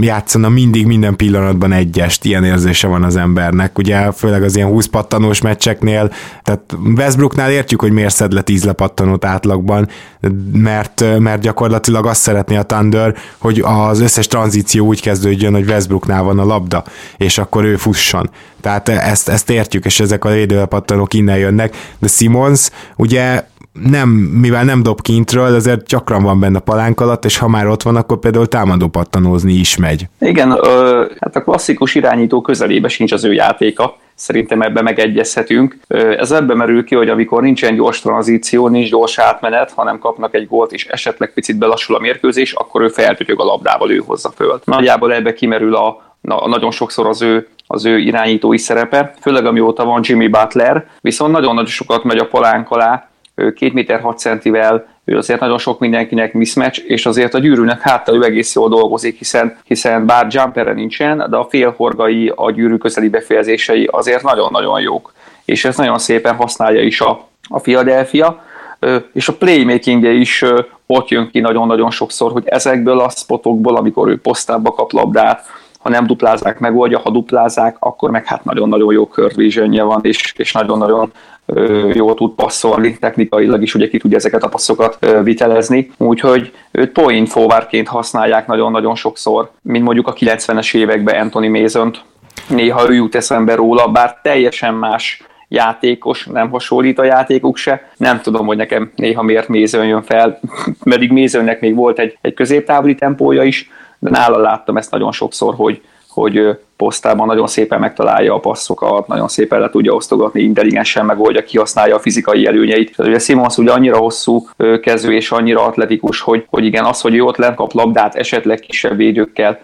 játszana mindig minden pillanatban egyest, ilyen érzése van az embernek, ugye főleg az ilyen 20 pattanós meccseknél, tehát Westbrooknál értjük, hogy miért szed le 10 lepattanót átlagban, mert, mert gyakorlatilag azt szeretné a Thunder, hogy az összes tranzíció úgy kezdődjön, hogy Westbrooknál van a labda, és akkor ő fusson. Tehát ezt, ezt értjük, és ezek a védőlepattanók innen jönnek, de Simons ugye nem, mivel nem dob kintről, ezért gyakran van benne palánk alatt, és ha már ott van, akkor például támadó pattanózni is megy. Igen, ö, hát a klasszikus irányító közelébe sincs az ő játéka, szerintem ebbe megegyezhetünk. Ez ebbe merül ki, hogy amikor nincsen gyors tranzíció, nincs gyors átmenet, hanem kapnak egy gólt, és esetleg picit belassul a mérkőzés, akkor ő feltötyög a labdával, ő hozza föl. Nagyjából ebbe kimerül a, na, nagyon sokszor az ő az ő irányítói szerepe, főleg amióta van Jimmy Butler, viszont nagyon-nagyon sokat megy a palánk alá, 2 méter 6 centivel, ő azért nagyon sok mindenkinek mismatch, és azért a gyűrűnek háttal ő egész jól dolgozik, hiszen, hiszen bár jumpere nincsen, de a félhorgai, a gyűrű közeli befejezései azért nagyon-nagyon jók, és ez nagyon szépen használja is a, a Philadelphia, és a playmakingje is ott jön ki nagyon-nagyon sokszor, hogy ezekből a spotokból, amikor ő posztába kap labdát, ha nem duplázák, megoldja, ha duplázák, akkor meg hát nagyon-nagyon jó curve van, és, és nagyon-nagyon jól tud passzolni, technikailag is ugye ki tudja ezeket a passzokat vitelezni, úgyhogy őt point forwardként használják nagyon-nagyon sokszor, mint mondjuk a 90-es években Anthony mason Néha ő jut eszembe róla, bár teljesen más játékos, nem hasonlít a játékuk se. Nem tudom, hogy nekem néha miért Mézön jön fel, [LAUGHS] pedig Mézönnek még volt egy, egy középtávoli tempója is, de nála láttam ezt nagyon sokszor, hogy, hogy posztában nagyon szépen megtalálja a passzokat, nagyon szépen le tudja osztogatni, intelligensen megoldja, kihasználja a fizikai előnyeit. Tehát ugye Simons ugye annyira hosszú kezű és annyira atletikus, hogy, hogy igen, az, hogy ő ott lent kap labdát, esetleg kisebb védőkkel,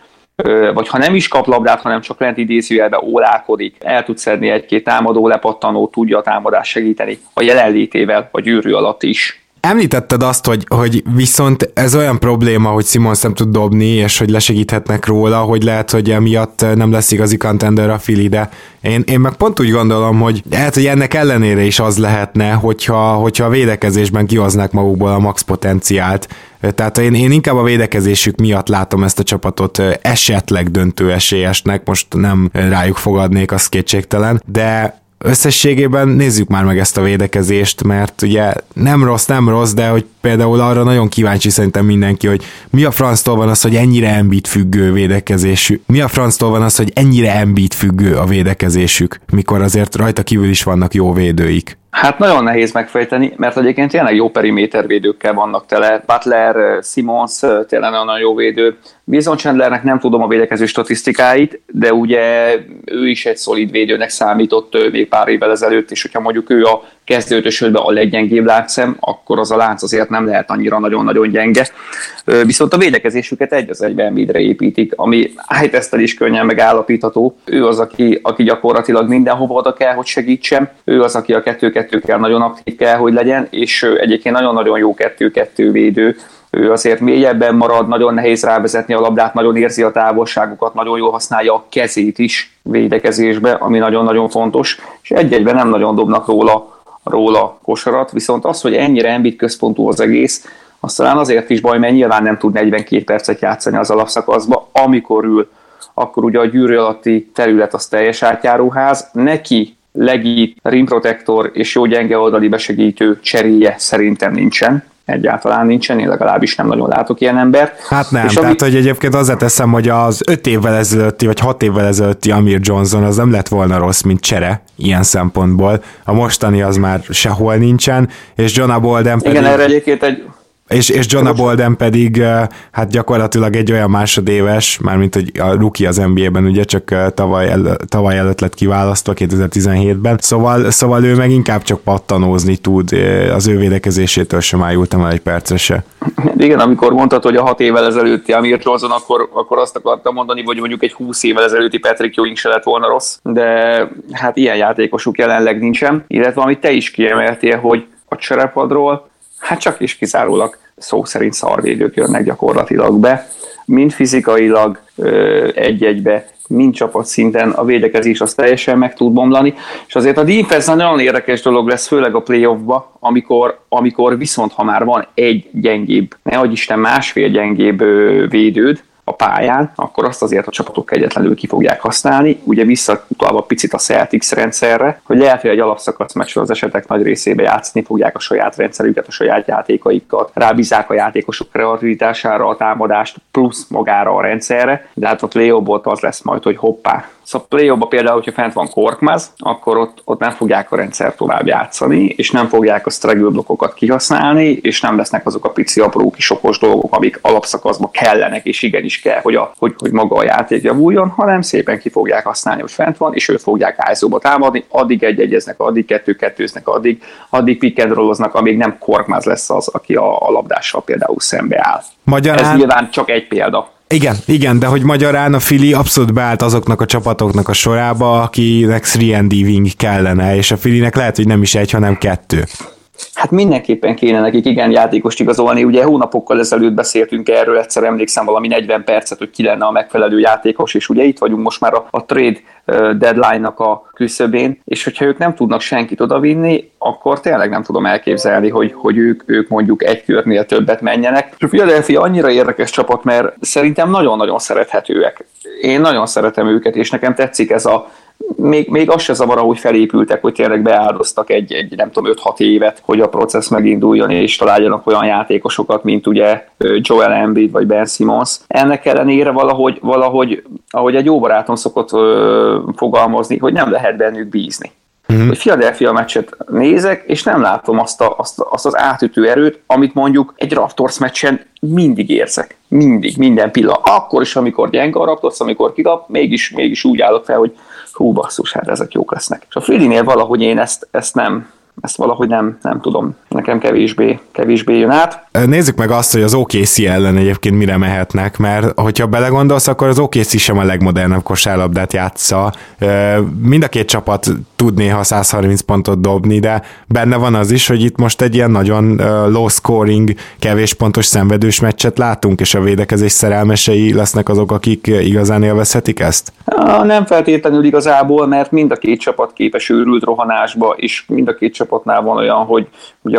vagy ha nem is kap labdát, hanem csak lent idézőjelbe ólálkodik, el tud szedni egy-két támadó lepattanó, tudja a támadást segíteni a jelenlétével a gyűrű alatt is Említetted azt, hogy, hogy viszont ez olyan probléma, hogy Simon nem tud dobni, és hogy lesegíthetnek róla, hogy lehet, hogy emiatt nem lesz igazi contender a Fili, de én, én meg pont úgy gondolom, hogy lehet, hogy ennek ellenére is az lehetne, hogyha, hogyha a védekezésben kihoznák magukból a max potenciált. Tehát én, én inkább a védekezésük miatt látom ezt a csapatot esetleg döntő esélyesnek, most nem rájuk fogadnék, az kétségtelen, de összességében nézzük már meg ezt a védekezést, mert ugye nem rossz, nem rossz, de hogy például arra nagyon kíváncsi szerintem mindenki, hogy mi a franctól van az, hogy ennyire embit függő védekezésük, mi a franctól van az, hogy ennyire embit függő a védekezésük, mikor azért rajta kívül is vannak jó védőik. Hát nagyon nehéz megfejteni, mert egyébként tényleg jó perimétervédőkkel vannak tele. Butler, Simons tényleg nagyon jó védő. Bison Chandlernek nem tudom a védekező statisztikáit, de ugye ő is egy szolid védőnek számított még pár évvel ezelőtt, és hogyha mondjuk ő a kezdőtösödben a leggyengébb látszem, akkor az a lánc azért nem lehet annyira nagyon-nagyon gyenge. Viszont a védekezésüket egy az egyben midre építik, ami Ájtesztel is könnyen megállapítható. Ő az, aki, aki gyakorlatilag mindenhova oda kell, hogy segítsem. Ő az, aki a kettő-kettőkkel nagyon aktív kell, hogy legyen, és egyébként nagyon-nagyon jó kettő-kettő védő. Ő azért mélyebben marad, nagyon nehéz rávezetni a labdát, nagyon érzi a távolságokat, nagyon jól használja a kezét is védekezésbe, ami nagyon-nagyon fontos, és egy-egyben nem nagyon dobnak róla róla kosarat, viszont az, hogy ennyire embit központú az egész, az talán azért is baj, mert nyilván nem tud 42 percet játszani az alapszakaszba, amikor ül, akkor ugye a gyűrű alatti terület az teljes átjáróház, neki legit, rimprotektor és jó gyenge oldali besegítő cseréje szerintem nincsen egyáltalán nincsen, én legalábbis nem nagyon látok ilyen embert. Hát nem, és tehát ami... hogy egyébként azért teszem, hogy az öt évvel ezelőtti, vagy hat évvel ezelőtti Amir Johnson az nem lett volna rossz, mint csere, ilyen szempontból. A mostani az már sehol nincsen, és John Bolden pedig... Igen, erre egyébként egy és, és John Bolden pedig hát gyakorlatilag egy olyan másodéves, mármint hogy a rookie az NBA-ben ugye csak tavaly, el, tavaly előtt lett kiválasztva 2017-ben, szóval, szóval ő meg inkább csak pattanózni tud, az ő védekezésétől sem ájultam el egy percre se. Igen, amikor mondtad, hogy a hat évvel ezelőtti Amir Johnson, akkor, akkor azt akartam mondani, hogy mondjuk egy 20 évvel ezelőtti Patrick Ewing se lett volna rossz, de hát ilyen játékosuk jelenleg nincsen, illetve amit te is kiemeltél, hogy a cserepadról hát csak is kizárólag szó szerint szarvédők jönnek gyakorlatilag be, mind fizikailag egy-egybe, mind csapatszinten a védekezés az teljesen meg tud bomlani, és azért a defense nagyon érdekes dolog lesz, főleg a playoffba, amikor, amikor viszont ha már van egy gyengébb, nehogy Isten másfél gyengébb védőd, a pályán, akkor azt azért a csapatok egyetlenül ki fogják használni. Ugye visszautalva picit a Celtics rendszerre, hogy lehet, hogy egy alapszakasz meccsről az esetek nagy részébe játszani fogják a saját rendszerüket, a saját játékaikat, rábízák a játékosok kreativitására, a támadást, plusz magára a rendszerre, de hát a play az lesz majd, hogy hoppá, Szóval play például, hogyha fent van Korkmaz, akkor ott, ott nem fogják a rendszer tovább játszani, és nem fogják a struggle blokkokat kihasználni, és nem lesznek azok a pici apró kis okos dolgok, amik alapszakaszban kellenek, és igenis kell, hogy, a, hogy, hogy maga a játék javuljon, hanem szépen ki fogják használni, hogy fent van, és őt fogják ájzóba támadni, addig egy-egyeznek, addig kettő-kettőznek, addig, addig rolloznak, amíg nem Korkmaz lesz az, aki a, a labdással például szembe áll. Magyarán... Ez nyilván csak egy példa. Igen, igen, de hogy magyarán a Fili abszolút beállt azoknak a csapatoknak a sorába, akinek 3 wing kellene, és a Filinek lehet, hogy nem is egy, hanem kettő. Hát mindenképpen kéne nekik igen játékost igazolni. Ugye hónapokkal ezelőtt beszéltünk erről, egyszer emlékszem valami 40 percet, hogy ki lenne a megfelelő játékos, és ugye itt vagyunk most már a, a trade deadline-nak a küszöbén, és hogyha ők nem tudnak senkit odavinni, akkor tényleg nem tudom elképzelni, hogy, hogy ők, ők mondjuk egy körnél többet menjenek. A Philadelphia annyira érdekes csapat, mert szerintem nagyon-nagyon szerethetőek. Én nagyon szeretem őket, és nekem tetszik ez a még, még az se zavar, hogy felépültek, hogy tényleg beáldoztak egy, egy nem tudom, 5-6 évet, hogy a processz meginduljon, és találjanak olyan játékosokat, mint ugye Joel Embiid vagy Ben Simmons. Ennek ellenére valahogy, valahogy ahogy egy jó barátom szokott ö, fogalmazni, hogy nem lehet bennük bízni. Uh-huh. Hogy Philadelphia meccset nézek, és nem látom azt, a, azt, azt az átütő erőt, amit mondjuk egy Raptors meccsen mindig érzek. Mindig, minden pillanat. Akkor is, amikor gyenge a Raptors, amikor kikap, mégis, mégis úgy állok fel, hogy hú basszus, hát ezek jók lesznek. És a Filinél valahogy én ezt, ezt nem, ezt valahogy nem, nem tudom, nekem kevésbé, kevésbé jön át. Nézzük meg azt, hogy az OKC ellen egyébként mire mehetnek, mert hogyha belegondolsz, akkor az OKC sem a legmodernebb kosárlabdát játsza. Mind a két csapat tud néha 130 pontot dobni, de benne van az is, hogy itt most egy ilyen nagyon low scoring, kevés pontos szenvedős meccset látunk, és a védekezés szerelmesei lesznek azok, akik igazán élvezhetik ezt? Nem feltétlenül igazából, mert mind a két csapat képes őrült rohanásba, és mind a két csapatnál van olyan, hogy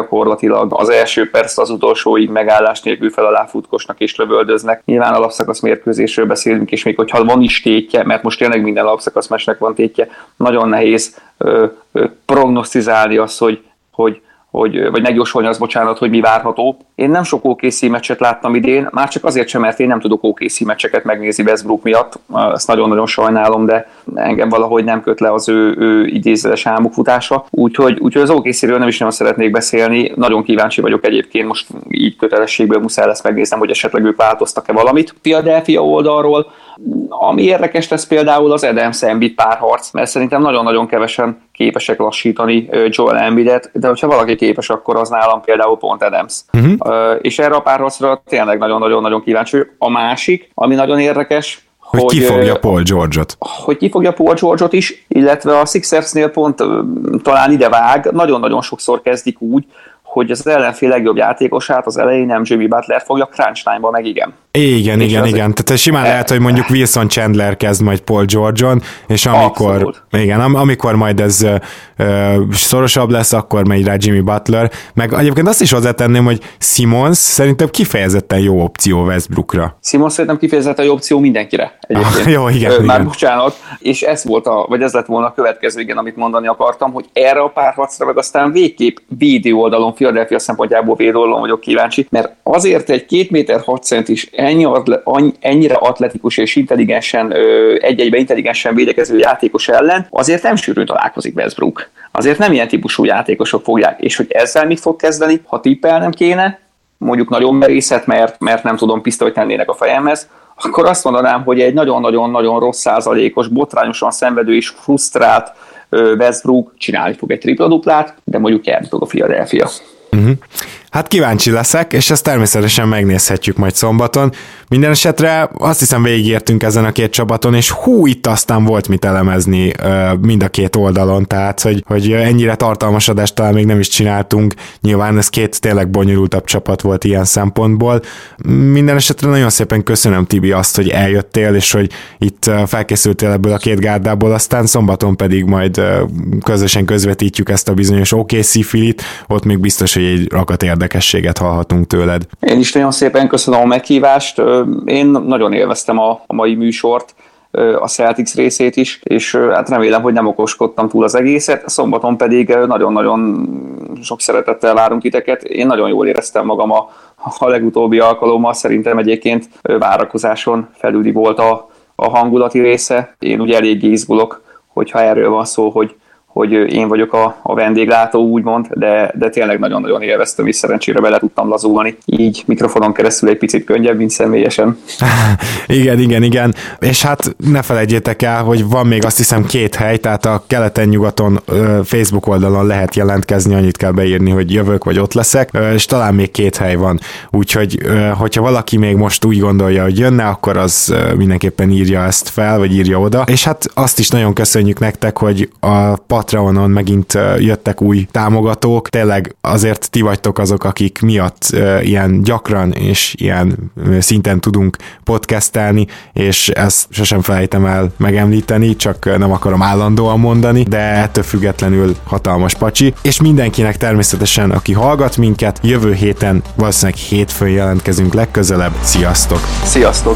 gyakorlatilag az első perc az utolsóig megállás nélkül fel alá futkosnak és lövöldöznek. Nyilván alapszakasz mérkőzésről beszélünk, és még hogyha van is tétje, mert most tényleg minden alapszakasz mesnek van tétje, nagyon nehéz ö, ö, prognosztizálni azt, hogy, hogy hogy, vagy megjósolni az, bocsánat, hogy mi várható. Én nem sok OKC meccset láttam idén, már csak azért sem, mert én nem tudok OKC meccseket megnézni Westbrook miatt, ezt nagyon-nagyon sajnálom, de engem valahogy nem köt le az ő, ő idézetes álmokfutása. Úgyhogy, úgyhogy az OKC-ről nem is nagyon szeretnék beszélni, nagyon kíváncsi vagyok egyébként, most így kötelességből muszáj lesz megnéznem, hogy esetleg ők változtak-e valamit. Philadelphia oldalról ami érdekes lesz például az Adams Embiid párharc, mert szerintem nagyon-nagyon kevesen képesek lassítani Joel Embiidet, de hogyha valaki képes, akkor az nálam például pont Adams. Uh-huh. És erre a párharcra tényleg nagyon-nagyon-nagyon kíváncsi A másik, ami nagyon érdekes, hogy, hogy ki fogja Paul George-ot. Hogy ki fogja Paul George-ot is, illetve a Sixersnél pont talán ide vág, nagyon-nagyon sokszor kezdik úgy, hogy az ellenfél legjobb játékosát az elején nem Jimmy Butler fogja, crunch time meg igen. Igen, és igen, az igen. Tehát simán e... lehet, hogy mondjuk Wilson Chandler kezd majd Paul George-on, és amikor, Abszolút. igen, am- amikor majd ez szorosabb lesz, akkor megy rá Jimmy Butler. Meg egyébként azt is hozzátenném, hogy Simons szerintem kifejezetten jó opció Westbrookra. Simons szerintem kifejezetten jó opció mindenkire. Egyébként. Ah, jó, igen, Ö, Már igen. bocsánat. És ez volt a, vagy ez lett volna a következő, igen, amit mondani akartam, hogy erre a párharcra meg aztán végképp védő oldalon, Philadelphia szempontjából védő oldalon vagyok kíváncsi, mert azért egy két méter 6 centis ennyi atle, ennyire atletikus és intelligensen, egy-egyben intelligensen védekező játékos ellen, azért nem sűrűn találkozik Westbrook. Azért nem ilyen típusú játékosok fogják, és hogy ezzel mit fog kezdeni, ha tippelnem kéne, mondjuk nagyon merészet, mert, mert nem tudom, pisztolyt tennének a fejemhez, akkor azt mondanám, hogy egy nagyon-nagyon-nagyon rossz százalékos, botrányosan szenvedő és frusztrált Westbrook csinálni fog egy tripla duplát, de mondjuk nyerni fog a Philadelphia. Uh-huh. Hát kíváncsi leszek, és ezt természetesen megnézhetjük majd szombaton. Minden esetre azt hiszem végigértünk ezen a két csapaton, és hú, itt aztán volt mit elemezni mind a két oldalon, tehát hogy, hogy ennyire tartalmas adást talán még nem is csináltunk. Nyilván ez két tényleg bonyolultabb csapat volt ilyen szempontból. Minden esetre nagyon szépen köszönöm Tibi azt, hogy eljöttél, és hogy itt felkészültél ebből a két gárdából, aztán szombaton pedig majd közösen közvetítjük ezt a bizonyos OKC filit, ott még biztos, hogy egy rakat érdekességet hallhatunk tőled. Én is nagyon szépen köszönöm a meghívást, én nagyon élveztem a, a mai műsort, a Celtics részét is, és hát remélem, hogy nem okoskodtam túl az egészet, szombaton pedig nagyon-nagyon sok szeretettel várunk titeket. Én nagyon jól éreztem magam a, a legutóbbi alkalommal, szerintem egyébként várakozáson felüli volt a, a hangulati része. Én ugye eléggé izgulok, hogyha erről van szó, hogy hogy én vagyok a, a vendéglátó, úgymond, de, de tényleg nagyon-nagyon élveztem, és szerencsére bele tudtam lazulni. Így mikrofonon keresztül egy picit könnyebb, mint személyesen. [LAUGHS] igen, igen, igen. És hát ne felejtjétek el, hogy van még azt hiszem két hely, tehát a keleten-nyugaton Facebook oldalon lehet jelentkezni, annyit kell beírni, hogy jövök, vagy ott leszek, és talán még két hely van. Úgyhogy, hogyha valaki még most úgy gondolja, hogy jönne, akkor az mindenképpen írja ezt fel, vagy írja oda. És hát azt is nagyon köszönjük nektek, hogy a Patreonon megint jöttek új támogatók, tényleg azért ti vagytok azok, akik miatt ilyen gyakran és ilyen szinten tudunk podcastelni, és ezt sosem felejtem el megemlíteni, csak nem akarom állandóan mondani, de ettől függetlenül hatalmas pacsi, és mindenkinek természetesen, aki hallgat minket, jövő héten valószínűleg hétfőn jelentkezünk legközelebb. Sziasztok! Sziasztok!